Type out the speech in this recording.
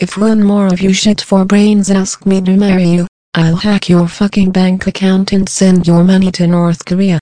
If one more of you shit for brains ask me to marry you, I'll hack your fucking bank account and send your money to North Korea.